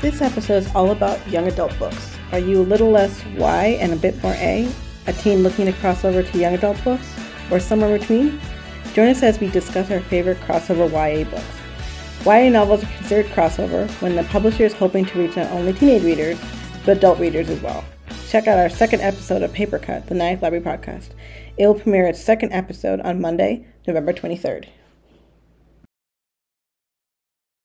This episode is all about young adult books. Are you a little less Y and a bit more A? A teen looking to cross over to young adult books? Or somewhere between? Join us as we discuss our favorite crossover YA books. YA novels are considered crossover when the publisher is hoping to reach not only teenage readers, but adult readers as well. Check out our second episode of Paper Cut, the Ninth Library podcast. It will premiere its second episode on Monday, November 23rd.